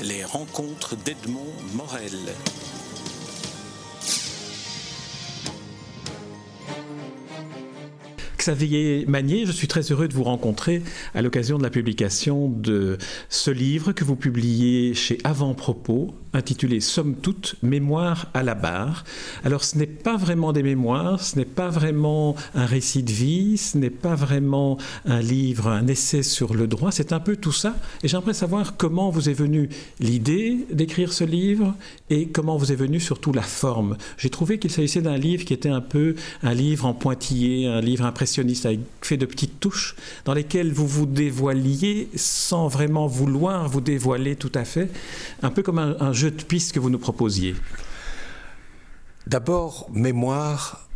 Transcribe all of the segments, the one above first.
Les rencontres d'Edmond Morel. Xavier Magnier, je suis très heureux de vous rencontrer à l'occasion de la publication de ce livre que vous publiez chez Avant-Propos, intitulé Somme toute, Mémoire à la barre. Alors ce n'est pas vraiment des mémoires, ce n'est pas vraiment un récit de vie, ce n'est pas vraiment un livre, un essai sur le droit, c'est un peu tout ça. Et j'aimerais savoir comment vous est venue l'idée d'écrire ce livre et comment vous est venue surtout la forme. J'ai trouvé qu'il s'agissait d'un livre qui était un peu un livre en pointillé, un livre impressionniste avec fait de petites touches dans lesquelles vous vous dévoiliez sans vraiment vouloir vous dévoiler tout à fait, un peu comme un, un jeu de pistes que vous nous proposiez D'abord, mémoire,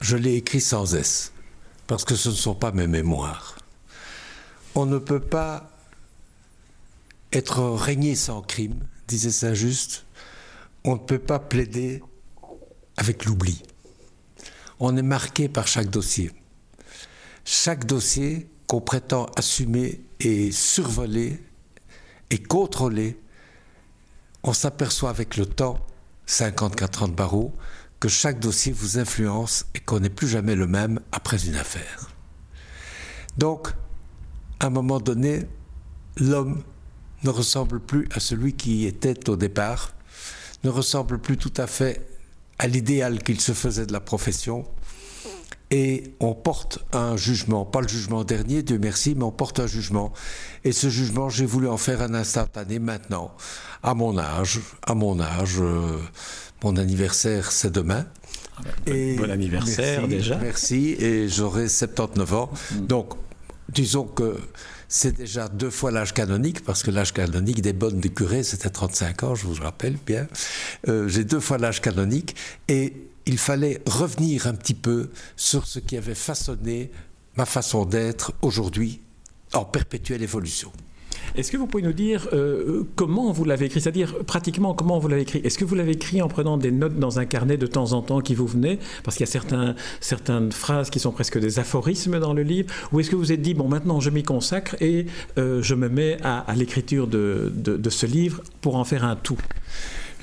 je l'ai écrit sans S, parce que ce ne sont pas mes mémoires. On ne peut pas être régné sans crime, disait Saint-Just. On ne peut pas plaider avec l'oubli. On est marqué par chaque dossier. Chaque dossier qu'on prétend assumer et survoler et contrôler on s'aperçoit avec le temps, 54 ans de barreau, que chaque dossier vous influence et qu'on n'est plus jamais le même après une affaire. Donc, à un moment donné, l'homme ne ressemble plus à celui qui était au départ, ne ressemble plus tout à fait à l'idéal qu'il se faisait de la profession, et on porte un jugement, pas le jugement dernier, Dieu merci, mais on porte un jugement. Et ce jugement, j'ai voulu en faire un instantané maintenant, à mon âge, à mon âge, euh, mon anniversaire c'est demain. Bon, anniversaire déjà. Merci, et j'aurai 79 ans. Mm. Donc, disons que c'est déjà deux fois l'âge canonique, parce que l'âge canonique des bonnes des curés, c'était 35 ans, je vous rappelle bien. Euh, j'ai deux fois l'âge canonique, et il fallait revenir un petit peu sur ce qui avait façonné ma façon d'être aujourd'hui en perpétuelle évolution. Est-ce que vous pouvez nous dire euh, comment vous l'avez écrit? C'est-à-dire pratiquement comment vous l'avez écrit? Est-ce que vous l'avez écrit en prenant des notes dans un carnet de temps en temps qui vous venaient Parce qu'il y a certains, certaines phrases qui sont presque des aphorismes dans le livre. Ou est-ce que vous vous êtes dit, bon, maintenant je m'y consacre et euh, je me mets à, l'écriture de, de ce livre pour en faire un tout?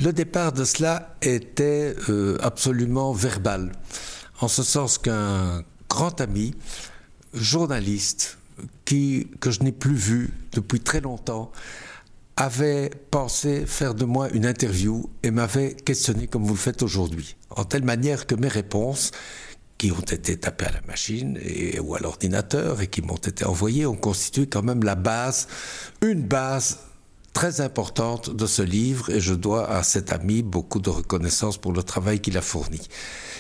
Le départ de cela était euh, absolument verbal, en ce sens qu'un grand ami, journaliste, qui, que je n'ai plus vu depuis très longtemps, avait pensé faire de moi une interview et m'avait questionné comme vous le faites aujourd'hui, en telle manière que mes réponses, qui ont été tapées à la machine et, ou à l'ordinateur et qui m'ont été envoyées, ont constitué quand même la base, une base très importante de ce livre et je dois à cet ami beaucoup de reconnaissance pour le travail qu'il a fourni.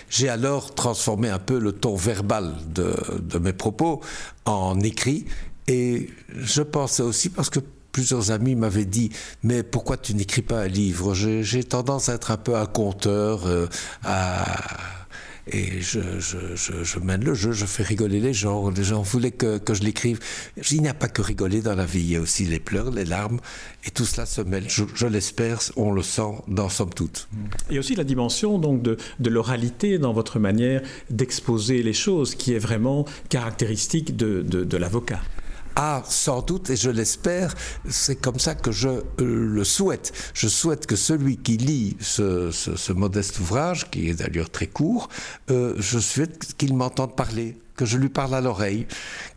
J'ai alors transformé un peu le ton verbal de, mes propos en écrit et je pensais aussi parce que plusieurs amis m'avaient dit mais pourquoi tu n'écris pas un livre? J'ai tendance à être un peu un conteur, euh, à et je, mène le jeu, je fais rigoler les gens. Les gens voulaient que, je l'écrive. Il n'y a pas que rigoler dans la vie, il y a aussi les pleurs, les larmes, et tout cela se mêle. Je, l'espère, on le sent dans Somme Toute. Et aussi la dimension donc de, l'oralité dans votre manière d'exposer les choses, qui est vraiment caractéristique de l'avocat. Ah, sans doute, et je l'espère, c'est comme ça que je euh, le souhaite. Je souhaite que celui qui lit ce, modeste ouvrage, qui est d'ailleurs très court, euh, je souhaite qu'il m'entende parler, que je lui parle à l'oreille,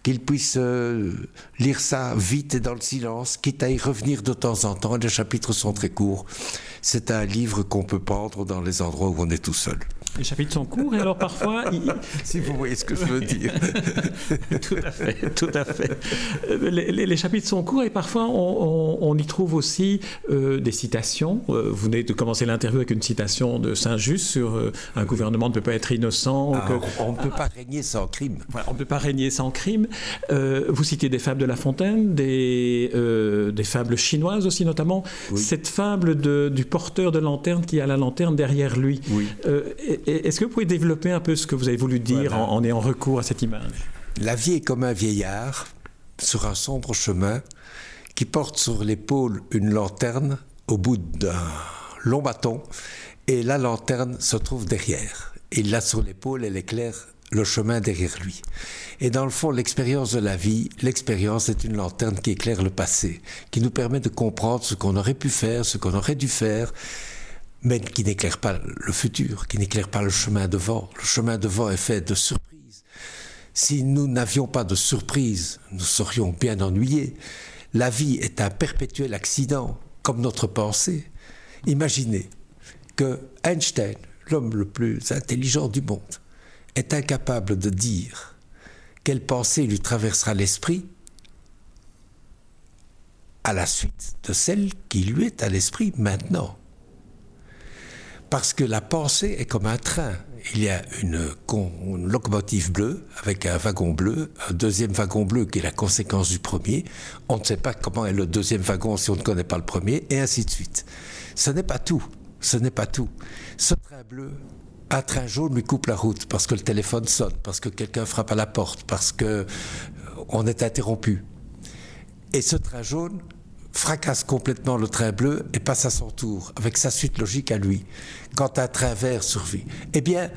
qu'il puisse euh, lire ça vite et dans le silence, quitte à y revenir de temps en temps. Les chapitres sont très courts. C'est un livre qu'on peut prendre dans les endroits où on est tout seul. Les chapitres sont courts et alors parfois. si vous voyez ce que je veux dire. tout à fait, tout à fait. Les, chapitres sont courts et parfois on, y trouve aussi euh, des citations. Euh, vous venez de commencer l'interview avec une citation de Saint-Just sur euh, un gouvernement ne peut pas être innocent. Ah, on ne peut pas régner sans crime. on ne peut pas régner sans crime. vous citez des fables de La Fontaine, des, des fables chinoises aussi notamment. Cette fable de, du porteur de lanterne qui a la lanterne derrière lui. Oui. Est-ce que vous pouvez développer un peu ce que vous avez voulu dire en, ayant recours à cette image? La vie est comme un vieillard sur un sombre chemin qui porte sur l'épaule une lanterne au bout d'un long bâton et la lanterne se trouve derrière. Il l'a sur l'épaule, elle éclaire le chemin derrière lui. Et dans le fond, l'expérience de la vie, l'expérience est une lanterne qui éclaire le passé, qui nous permet de comprendre ce qu'on aurait pu faire, ce qu'on aurait dû faire, mais qui n'éclaire pas le futur, qui n'éclaire pas le chemin devant. Le chemin devant est fait de surprises. Si nous n'avions pas de surprises, nous serions bien ennuyés. La vie est un perpétuel accident, comme notre pensée. Imaginez que Einstein, l'homme le plus intelligent du monde, est incapable de dire quelle pensée lui traversera l'esprit à la suite de celle qui lui est à l'esprit maintenant. Parce que la pensée est comme un train. Il y a une, locomotive bleue avec un wagon bleu, un deuxième wagon bleu qui est la conséquence du premier. On ne sait pas comment est le deuxième wagon si on ne connaît pas le premier, et ainsi de suite. Ce n'est pas tout. Ce n'est pas tout. Ce train bleu, un train jaune lui coupe la route parce que le téléphone sonne, parce que quelqu'un frappe à la porte, parce que euh, on est interrompu. Et ce train jaune fracasse complètement le train bleu et passe à son tour, avec sa suite logique à lui, quand un train vert survit. Eh bien,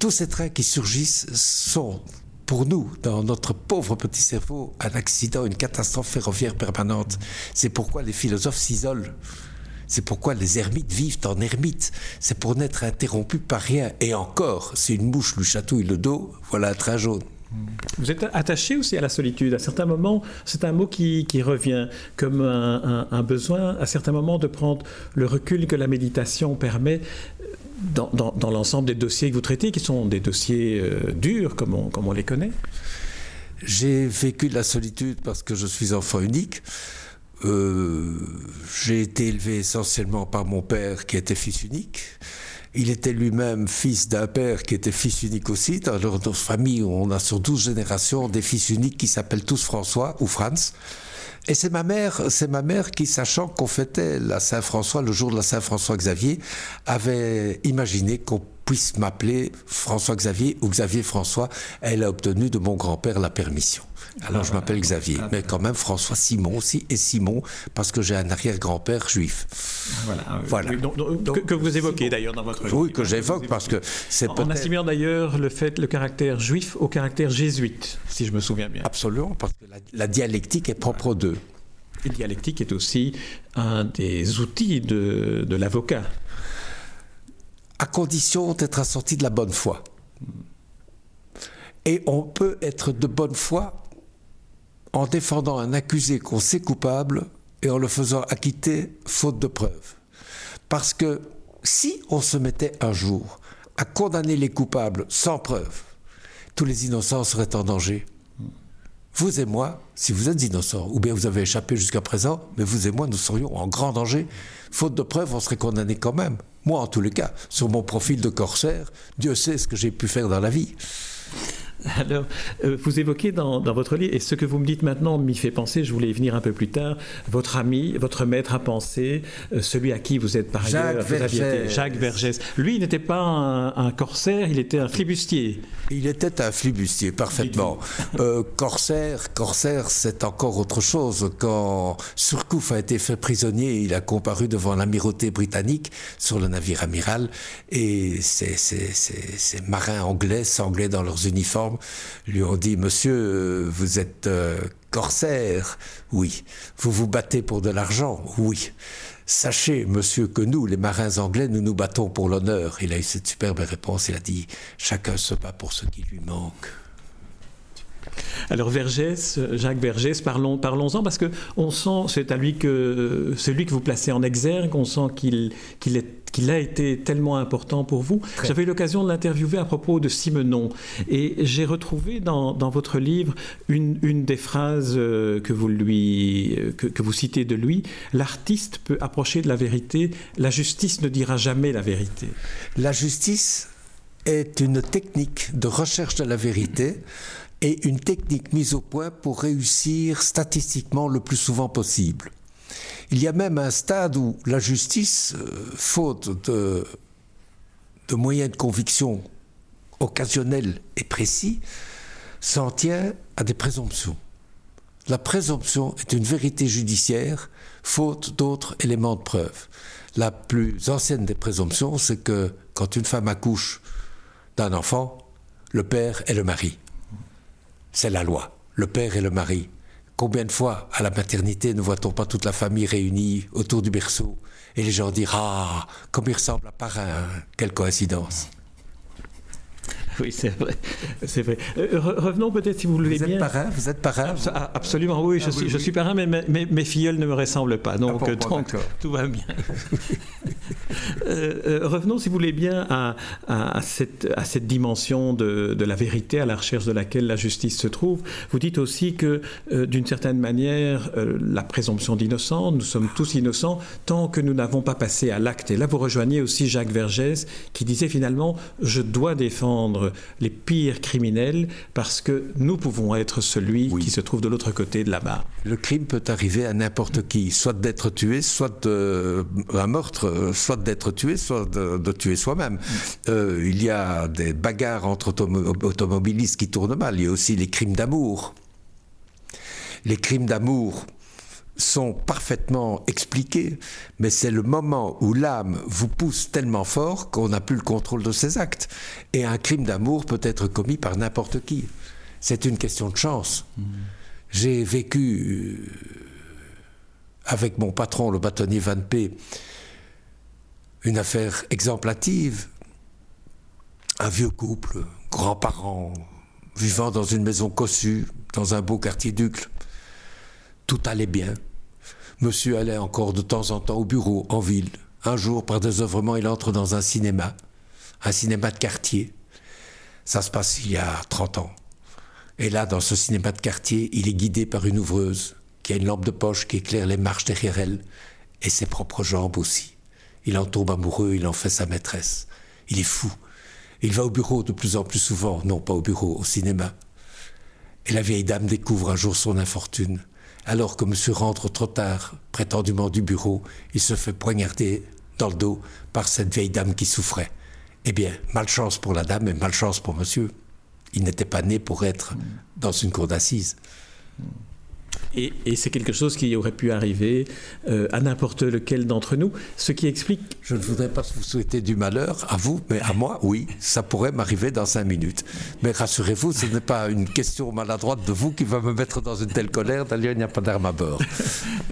tous ces trains qui surgissent sont, pour nous, dans notre pauvre petit cerveau, un accident, une catastrophe ferroviaire permanente. C'est pourquoi les philosophes s'isolent. C'est pourquoi les ermites vivent en ermite. C'est pour n'être interrompus par rien. Et encore, si une mouche lui chatouille le dos, voilà un train jaune. Vous êtes attaché aussi à la solitude. À certains moments, c'est un mot qui, revient comme un, besoin, à certains moments, de prendre le recul que la méditation permet dans, l'ensemble des dossiers que vous traitez, qui sont des dossiers euh, durs, comme on, les connaît. J'ai vécu de la solitude parce que je suis enfant unique. Euh, j'ai été élevé essentiellement par mon père qui était fils unique. Il était lui-même fils d'un père qui était fils unique aussi. Dans notre famille, on a sur 12 générations des fils uniques qui s'appellent tous François ou Franz. Et c'est ma mère, c'est ma mère qui, sachant qu'on fêtait la Saint-François, le jour de la Saint-François-Xavier, avait imaginé qu'on puisse m'appeler François-Xavier ou Xavier-François. Elle a obtenu de mon grand-père la permission. Alors je m'appelle Xavier, mais quand même François Simon aussi, et Simon parce que j'ai un arrière-grand-père juif. Voilà. que, vous évoquez d'ailleurs dans votre livre. Oui, que j'évoque parce que c'est En assimilant d'ailleurs le fait, le caractère juif au caractère jésuite, si je me souviens bien. Absolument, parce que la, dialectique est propre d'eux. Et dialectique est aussi un des outils de, de l'avocat. À condition d'être assorti de la bonne foi. Et on peut être de bonne foi en défendant un accusé qu'on sait coupable et en le faisant acquitter faute de preuves. Parce que si on se mettait un jour à condamner les coupables sans preuve, tous les innocents seraient en danger. Vous et moi, si vous êtes innocents, ou bien vous avez échappé jusqu'à présent, mais vous et moi, nous serions en grand danger. Faute de preuves, on serait condamnés quand même. Moi, en tous les cas, sur mon profil de corsaire, Dieu sait ce que j'ai pu faire dans la vie. Alors, euh, vous évoquez dans, votre livre, et ce que vous me dites maintenant m'y fait penser, je voulais y venir un peu plus tard, votre ami, votre maître à penser, euh, celui à qui vous êtes par Jacques ailleurs, Jacques Vergès. Lui, il n'était pas un, corsaire, il était un flibustier. Il était un flibustier, parfaitement. Euh, corsaire, corsaire, c'est encore autre chose. Quand Surcouf a été fait prisonnier, il a comparu devant l'amirauté britannique sur le navire amiral, et ces, ces marins anglais, sanglés dans leurs uniformes, lui ont dit Monsieur, vous êtes euh, corsaire Oui. Vous vous battez pour de l'argent Oui. Sachez, monsieur, que nous, les marins anglais, nous nous battons pour l'honneur. Il a eu cette superbe réponse. Il a dit Chacun se bat pour ce qui lui manque. Alors Vergès, Jacques Vergès, parlons, parlons-en parce que on sent, c'est à lui que celui que vous placez en exergue, on sent qu'il qu'il est qu'il a été tellement important pour vous. J'avais eu l'occasion de l'interviewer à propos de Simenon et j'ai retrouvé dans, dans, votre livre une, une des phrases euh, que vous, lui, que, que vous citez de lui. L'artiste peut approcher de la vérité, la justice ne dira jamais la vérité. La justice est une technique de recherche de la vérité et une technique mise au point pour réussir statistiquement le plus souvent possible. Il y a même un stade où la justice, euh, faute de, moyens de conviction occasionnels et précis, s'en tient à des présomptions. La présomption est une vérité judiciaire, faute d'autres éléments de preuve. La plus ancienne des présomptions, c'est que quand une femme accouche d'un enfant, le père et le mari. C'est la loi, le père et le mari. Combien de fois à la maternité ne voit-on pas toute la famille réunie autour du berceau et les gens dire Ah, comme il ressemble à parrain, quelle coïncidence Oui, c'est vrai. C'est vrai. Euh, revenons peut-être, si vous le voulez vous bien. Êtes parrain, vous êtes parrain ah, Absolument, oui, je, ah, suis, je suis parrain, mais mes, mes, filleuls ne me ressemblent pas. Donc, ah tout va bien. Euh, euh, revenons, si vous voulez bien, à, à, cette, à cette, dimension de, de, la vérité à la recherche de laquelle la justice se trouve. Vous dites aussi que, d'une certaine manière, la présomption d'innocence, nous sommes tous innocents tant que nous n'avons pas passé à l'acte. Et là, vous rejoignez aussi Jacques Vergès qui disait finalement, je dois défendre les pires criminels parce que nous pouvons être celui qui se trouve de l'autre côté de la barre. Le crime peut arriver à n'importe qui, soit d'être tué, soit de, un meurtre, soit d'être tué, soit de, tuer soi-même. Euh, il y a des bagarres entre automobilistes qui tournent mal. Il y a aussi les crimes d'amour. Les crimes d'amour, sont parfaitement expliqués, mais c'est le moment où l'âme vous pousse tellement fort qu'on n'a plus le contrôle de ses actes. Et un crime d'amour peut être commis par n'importe qui. C'est une question de chance. J'ai vécu euh, avec mon patron, le bâtonnier Van P, une affaire exemplative. Un vieux couple, grands-parents, vivant dans une maison cossue, dans un beau quartier d'Ucle tout allait bien. Monsieur allait encore de temps en temps au bureau, en ville. Un jour, par désœuvrement, il entre dans un cinéma, un cinéma de quartier. Ça se passe il y a 30 ans. Et là, dans ce cinéma de quartier, il est guidé par une ouvreuse qui a une lampe de poche qui éclaire les marches derrière elle et ses propres jambes aussi. Il en tombe amoureux, il en fait sa maîtresse. Il est fou. Il va au bureau de plus en plus souvent, non pas au bureau, au cinéma. Et la vieille dame découvre un jour son infortune alors que monsieur rentre trop tard, prétendument du bureau, il se fait poignarder dans le dos par cette vieille dame qui souffrait. Eh bien, malchance pour la dame et malchance pour monsieur. Il n'était pas né pour être dans une cour d'assises. Et, c'est quelque chose qui aurait pu arriver euh, à n'importe lequel d'entre nous, ce qui explique... Je ne voudrais pas vous souhaiter du malheur à vous, mais à moi, oui, ça pourrait m'arriver dans cinq minutes. Mais rassurez-vous, ce n'est pas une question maladroite de vous qui va me mettre dans une telle colère. D'ailleurs, il n'y a pas d'armes à bord.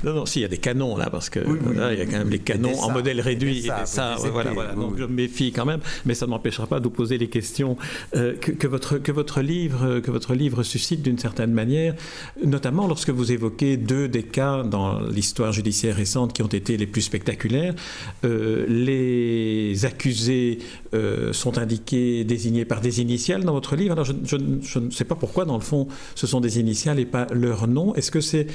non, non, si, il y a des canons là, parce que il y a quand même les canons en modèle réduit. Et ça, voilà, voilà. Donc je me méfie quand même, mais ça ne m'empêchera pas de vous poser les questions euh, que, que, votre, que, votre livre, que votre livre suscite d'une certaine manière, notamment lorsque vous évoquer deux des cas dans l'histoire judiciaire récente qui ont été les plus spectaculaires. Euh, les accusés euh, sont indiqués, désignés par des initiales dans votre livre. Alors je, ne sais pas pourquoi, dans le fond, ce sont des initiales et pas leur nom. Est-ce que c'est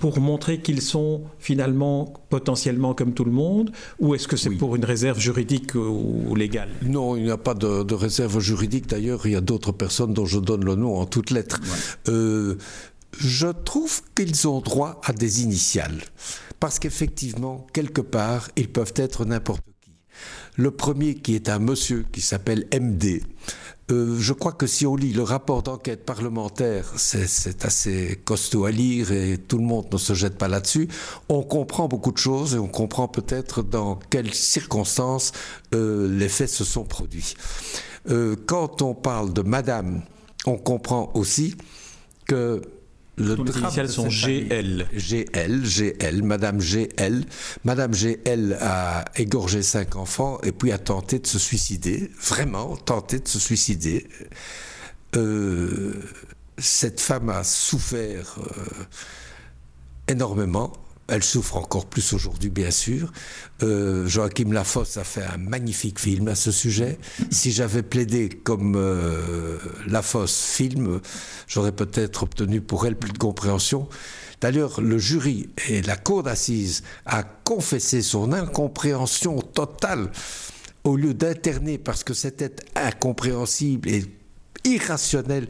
pour montrer qu'ils sont finalement potentiellement comme tout le monde ou est-ce que c'est pour une réserve juridique ou, légale? Non, il n'y a pas de, réserve juridique. D'ailleurs, il y a d'autres personnes dont je donne le nom en toutes lettres. Euh, je trouve qu'ils ont droit à des initiales, parce qu'effectivement, quelque part, ils peuvent être n'importe qui. Le premier qui est un monsieur qui s'appelle MD, euh, je crois que si on lit le rapport d'enquête parlementaire, c'est assez costaud à lire et tout le monde ne se jette pas là-dessus. On comprend beaucoup de choses et on comprend peut-être dans quelles circonstances euh, les faits se sont produits. Euh, quand on parle de Madame, on comprend aussi que le les initiales sont GL. GL, GL, Madame GL. Madame GL a égorgé cinq enfants et puis a tenté de se suicider, vraiment tenté de se suicider. Euh, cette femme a souffert euh, énormément. Elle souffre encore plus aujourd'hui, bien sûr. Euh, Joachim Lafosse a fait un magnifique film à ce sujet. Si j'avais plaidé comme euh, Lafosse film, j'aurais peut-être obtenu pour elle plus de compréhension. D'ailleurs, le jury et la cour d'assises a confessé son incompréhension totale au lieu d'interner parce que c'était incompréhensible et irrationnel.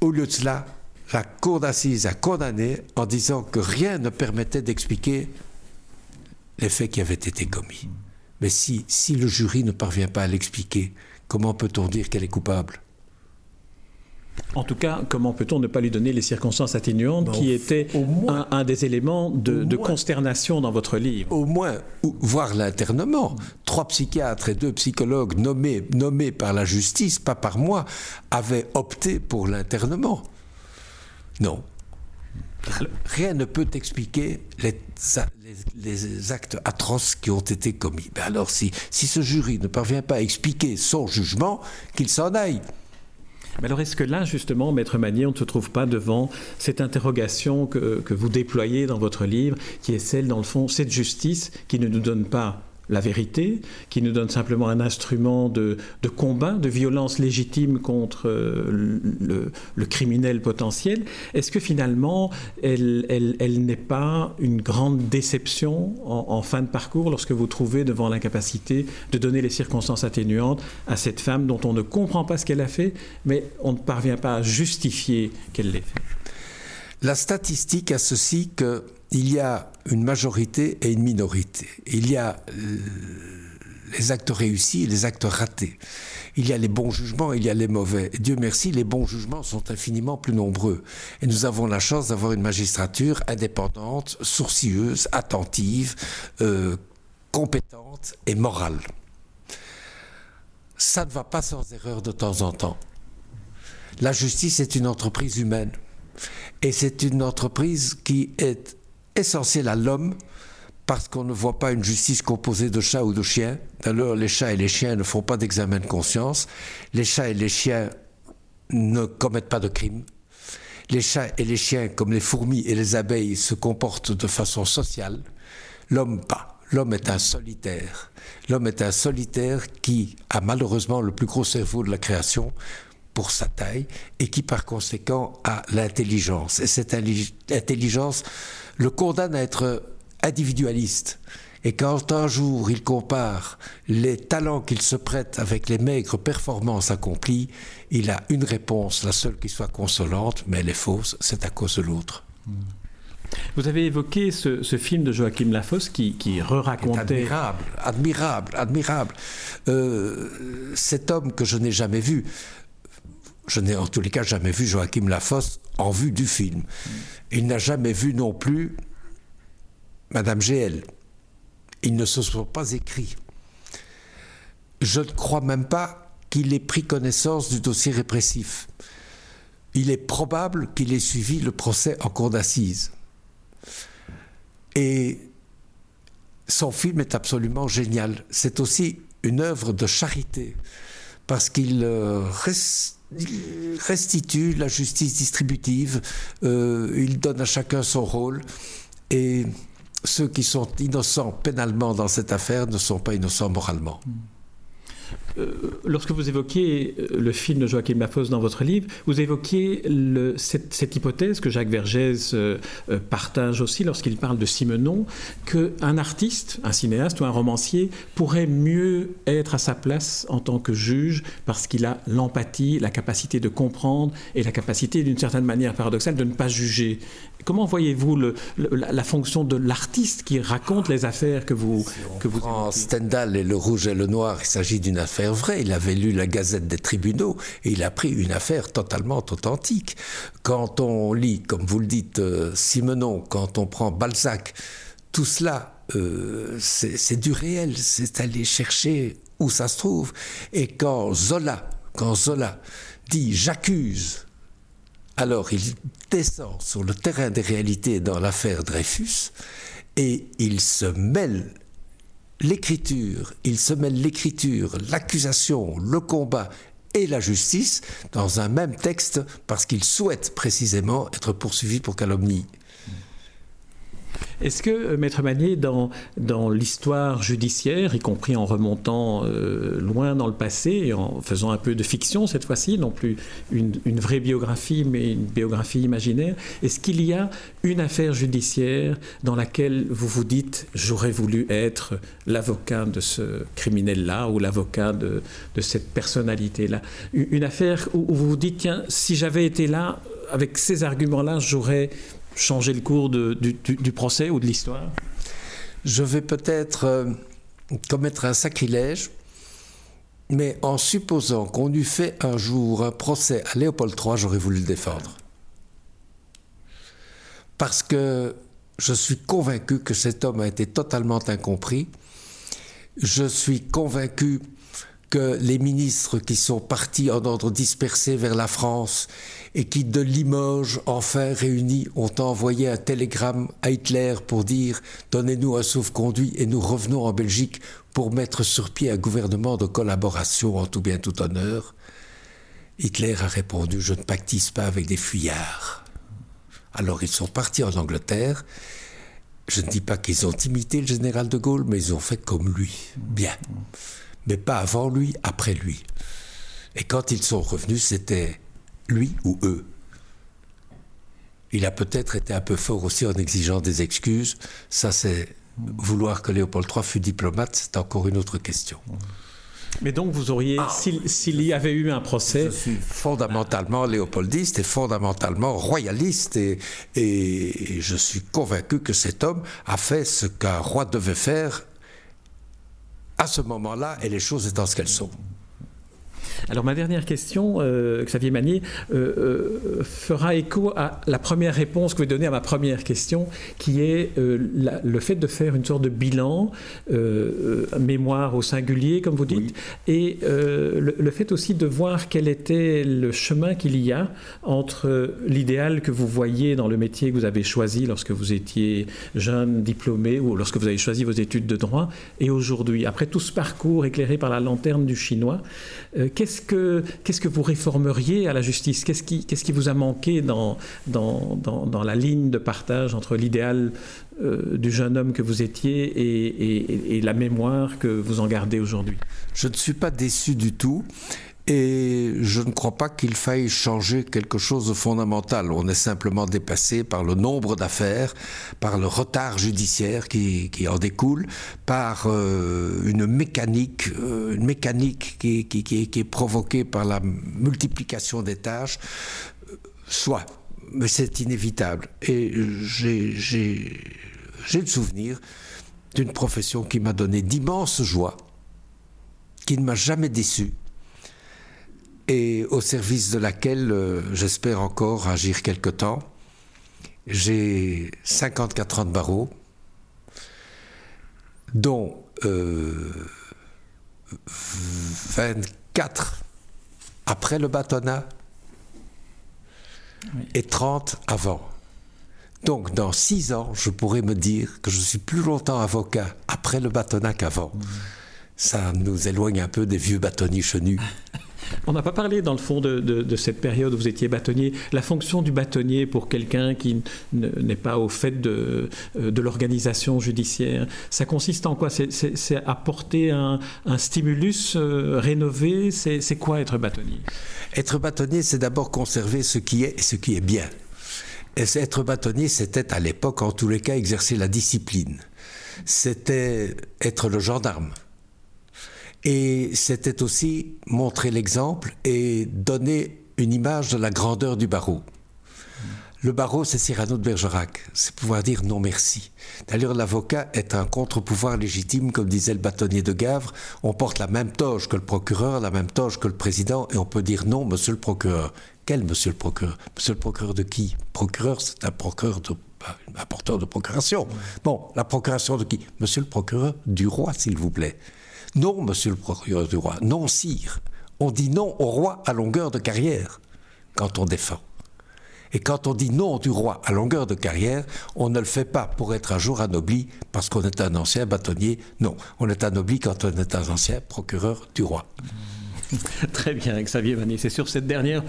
Au lieu de cela, la cour d'assises a condamné en disant que rien ne permettait d'expliquer les faits qui avaient été commis. Mais si, si le jury ne parvient pas à l'expliquer, comment peut-on dire qu'elle est coupable? En tout cas, comment peut-on ne pas lui donner les circonstances atténuantes qui étaient un, des éléments de, consternation dans votre livre? Au moins, voir l'internement. Trois psychiatres et deux psychologues nommés, nommés par la justice, pas par moi, avaient opté pour l'internement. Non. Rien ne peut expliquer les, actes atroces qui ont été commis. Ben alors, si, ce jury ne parvient pas à expliquer son jugement, qu'il s'en aille. Mais alors est-ce que là, justement, Maître Manier, on ne se trouve pas devant cette interrogation que, vous déployez dans votre livre, qui est celle, dans le fond, cette justice qui ne nous donne pas la vérité, qui nous donne simplement un instrument de, combat, de violence légitime contre euh, le, criminel potentiel, est-ce que finalement elle, n'est pas une grande déception en, fin de parcours lorsque vous trouvez devant l'incapacité de donner les circonstances atténuantes à cette femme dont on ne comprend pas ce qu'elle a fait, mais on ne parvient pas à justifier qu'elle l'ait fait? La statistique a ceci que il y a une majorité et une minorité. Il y a euh, les actes réussis et les actes ratés. Il y a les bons jugements, il y a les mauvais. Dieu merci, les bons jugements sont infiniment plus nombreux. Et nous avons la chance d'avoir une magistrature indépendante, sourcilleuse, attentive, euh, compétente et morale. Ça ne va pas sans erreur de temps en temps. La justice est une entreprise humaine. Et c'est une entreprise qui est essentiel à l'homme parce qu'on ne voit pas une justice composée de chats ou de chiens. D'ailleurs, les chats et les chiens ne font pas d'examen de conscience. Les chats et les chiens ne commettent pas de crimes. Les chats et les chiens, comme les fourmis et les abeilles, se comportent de façon sociale. L'homme pas. L'homme est un solitaire. L'homme est un solitaire qui a malheureusement le plus gros cerveau de la création pour sa taille et qui par conséquent a l'intelligence. Et cette intelligence le condamne à être individualiste. Et quand un jour il compare les talents qu'il se prête avec les maigres performances accomplies, il a une réponse, la seule qui soit consolante, mais elle est fausse, c'est à cause de l'autre. Vous avez évoqué ce, film de Joachim Lafosse qui, qui re-racontait. Admirable, admirable, admirable. Euh, cet homme que je n'ai jamais vu, je n'ai en tous les cas jamais vu Joachim Lafosse en vue du film. Il n'a jamais vu non plus Madame GL. Ils ne se sont pas écrits. Je ne crois même pas qu'il ait pris connaissance du dossier répressif. Il est probable qu'il ait suivi le procès en cour d'assises. Et son film est absolument génial. C'est aussi une œuvre de charité, parce qu'il euh, reste restitue la justice distributive, euh, il donne à chacun son rôle, et ceux qui sont innocents pénalement dans cette affaire ne sont pas innocents moralement. Euh, lorsque vous évoquiez euh, le film de Joachim Lafosse dans votre livre, vous évoquiez cette, hypothèse que Jacques Vergès euh, partage aussi lorsqu'il parle de Simenon, qu'un artiste, un cinéaste ou un romancier pourrait mieux être à sa place en tant que juge parce qu'il a l'empathie, la capacité de comprendre et la capacité, d'une certaine manière paradoxale, de ne pas juger. Comment voyez-vous la, fonction de l'artiste qui raconte les affaires que vous... que vous Stendhal et le rouge et le noir, il s'agit d'une affaire vraie. Il avait lu la Gazette des tribunaux et il a pris une affaire totalement authentique. Quand on lit, comme vous le dites, euh, Simenon, quand on prend Balzac, tout cela, euh, c'est du réel, c'est aller chercher où ça se trouve. Et quand Zola, quand Zola dit j'accuse alors il descend sur le terrain des réalités dans l'affaire Dreyfus et il se mêle l'écriture, il se mêle l'écriture, l'accusation, le combat et la justice dans un même texte parce qu'il souhaite précisément être poursuivi pour calomnie. Est-ce que, euh, Maître Manier, dans, dans l'histoire judiciaire, y compris en remontant euh, loin dans le passé et en faisant un peu de fiction cette fois-ci, non plus une, vraie biographie, mais une biographie imaginaire, est-ce qu'il y a une affaire judiciaire dans laquelle vous vous dites j'aurais voulu être l'avocat de ce criminel-là ou l'avocat de, de, cette personnalité-là? Une affaire où, où vous vous dites tiens, si j'avais été là, avec ces arguments-là, j'aurais changer le cours du, procès ou de l'histoire? Je vais peut-être euh, commettre un sacrilège, mais en supposant qu'on eût fait un jour un procès à Léopold III, j'aurais voulu le défendre. Parce que je suis convaincu que cet homme a été totalement incompris. Je suis convaincu que les ministres qui sont partis en ordre dispersé vers la France et qui de Limoges, enfin réunis, ont envoyé un télégramme à Hitler pour dire donnez-nous un sauf-conduit et nous revenons en Belgique pour mettre sur pied un gouvernement de collaboration en tout bien tout honneur. Hitler a répondu je ne pactise pas avec des fuyards. Alors ils sont partis en Angleterre. Je ne dis pas qu'ils ont imité le général de Gaulle, mais ils ont fait comme lui. Bien mais pas avant lui, après lui. Et quand ils sont revenus, c'était lui ou eux. Il a peut-être été un peu fort aussi en exigeant des excuses. Ça, c'est vouloir que Léopold III fût diplomate, c'est encore une autre question. Mais donc vous auriez, ah. s'il y avait eu un procès... Je suis fondamentalement léopoldiste et fondamentalement royaliste et, et je suis convaincu que cet homme a fait ce qu'un roi devait faire à ce moment-là et les choses étant ce qu'elles sont. Alors ma dernière question, euh, Xavier Manier, euh, euh, fera écho à la première réponse que vous donnez à ma première question, qui est le fait de faire une sorte de bilan, mémoire au singulier, comme vous dites, et le, fait aussi de voir quel était le chemin qu'il y a entre l'idéal que vous voyez dans le métier que vous avez choisi lorsque vous étiez jeune, diplômé, ou lorsque vous avez choisi vos études de droit, et aujourd'hui. Après tout ce parcours éclairé par la lanterne du chinois, qu'est-ce que, vous réformeriez à la justice? Qu'est-ce qui, vous a manqué dans, la ligne de partage entre l'idéal euh, du jeune homme que vous étiez et, et, la mémoire que vous en gardez aujourd'hui? Je ne suis pas déçu du tout. Et je ne crois pas qu'il faille changer quelque chose de fondamental. On est simplement dépassé par le nombre d'affaires, par le retard judiciaire qui, en découle, par euh, une mécanique, euh, une mécanique qui, qui, est provoquée par la multiplication des tâches. Soit, mais c'est inévitable. Et j'ai le souvenir d'une profession qui m'a donné d'immenses joies, qui ne m'a jamais déçu et au service de laquelle euh, j'espère encore agir quelque temps. J'ai 54 ans de barreau, dont 24 euh, après le bâtonnat et 30 avant. Donc, dans 6 ans, je pourrais me dire que je suis plus longtemps avocat après le bâtonnat qu'avant. Mmh. Ça nous éloigne un peu des vieux bâtonniers chenus. On n'a pas parlé, dans le fond, de, cette période où vous étiez bâtonnier. La fonction du bâtonnier pour quelqu'un qui n'est pas au fait de, euh, de l'organisation judiciaire, ça consiste en quoi? C'est apporter un, un stimulus euh, rénové? C'est quoi être bâtonnier? Être bâtonnier, c'est d'abord conserver ce qui est et ce qui est bien. Et être bâtonnier, c'était à l'époque, en tous les cas, exercer la discipline. C'était être le gendarme et c'était aussi montrer l'exemple et donner une image de la grandeur du barreau. Le barreau, c'est Cyrano de Bergerac, c'est pouvoir dire non merci. D'ailleurs, l'avocat est un contre-pouvoir légitime, comme disait le bâtonnier de Gavre. On porte la même toge que le procureur, la même toge que le président, et on peut dire non, monsieur le procureur. Quel monsieur le procureur? Monsieur le procureur de qui? Procureur, c'est un procureur de un porteur de procuration. Bon, la procuration de qui? Monsieur le procureur du roi, s'il vous plaît. Non, monsieur le procureur du roi, non, sire. On dit non au roi à longueur de carrière quand on défend. Et quand on dit non du roi à longueur de carrière, on ne le fait pas pour être un jour anobli parce qu'on est un ancien bâtonnier. Non, on est anobli quand on est un ancien procureur du roi. Très bien, Xavier Vanier. C'est sur cette dernière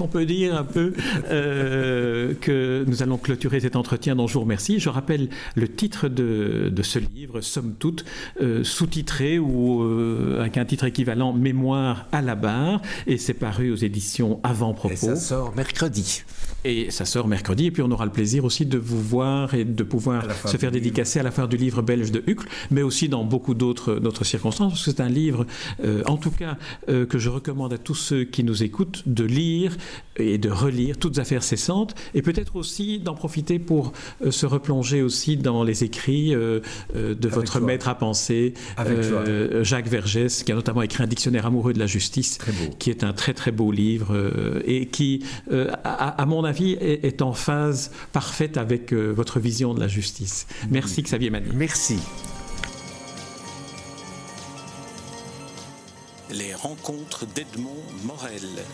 on peut dire un peu, euh, que nous allons clôturer cet entretien dont je vous remercie. Je rappelle le titre de, ce livre, Somme toute, euh, sous-titré ou euh, avec un titre équivalent Mémoire à la barre, et c'est paru aux éditions Avant-Propos. Ça sort mercredi. Et ça sort mercredi, et puis on aura le plaisir aussi de vous voir et de pouvoir se faire dédicacer à la fin du livre belge de Hucle, mais aussi dans beaucoup d'autres circonstances, parce que c'est un livre, en tout cas, que je recommande à tous ceux qui nous écoutent de lire lire et de relire toutes affaires cessantes, et peut-être aussi d'en profiter pour se replonger aussi dans les écrits de votre maître à penser, Jacques Vergès, qui a notamment écrit un dictionnaire amoureux de la justice, qui est un très très beau livre et qui, à, mon avis, est, en phase parfaite avec votre vision de la justice. Merci Xavier Mani. Merci. Les rencontres d'Edmond Morel.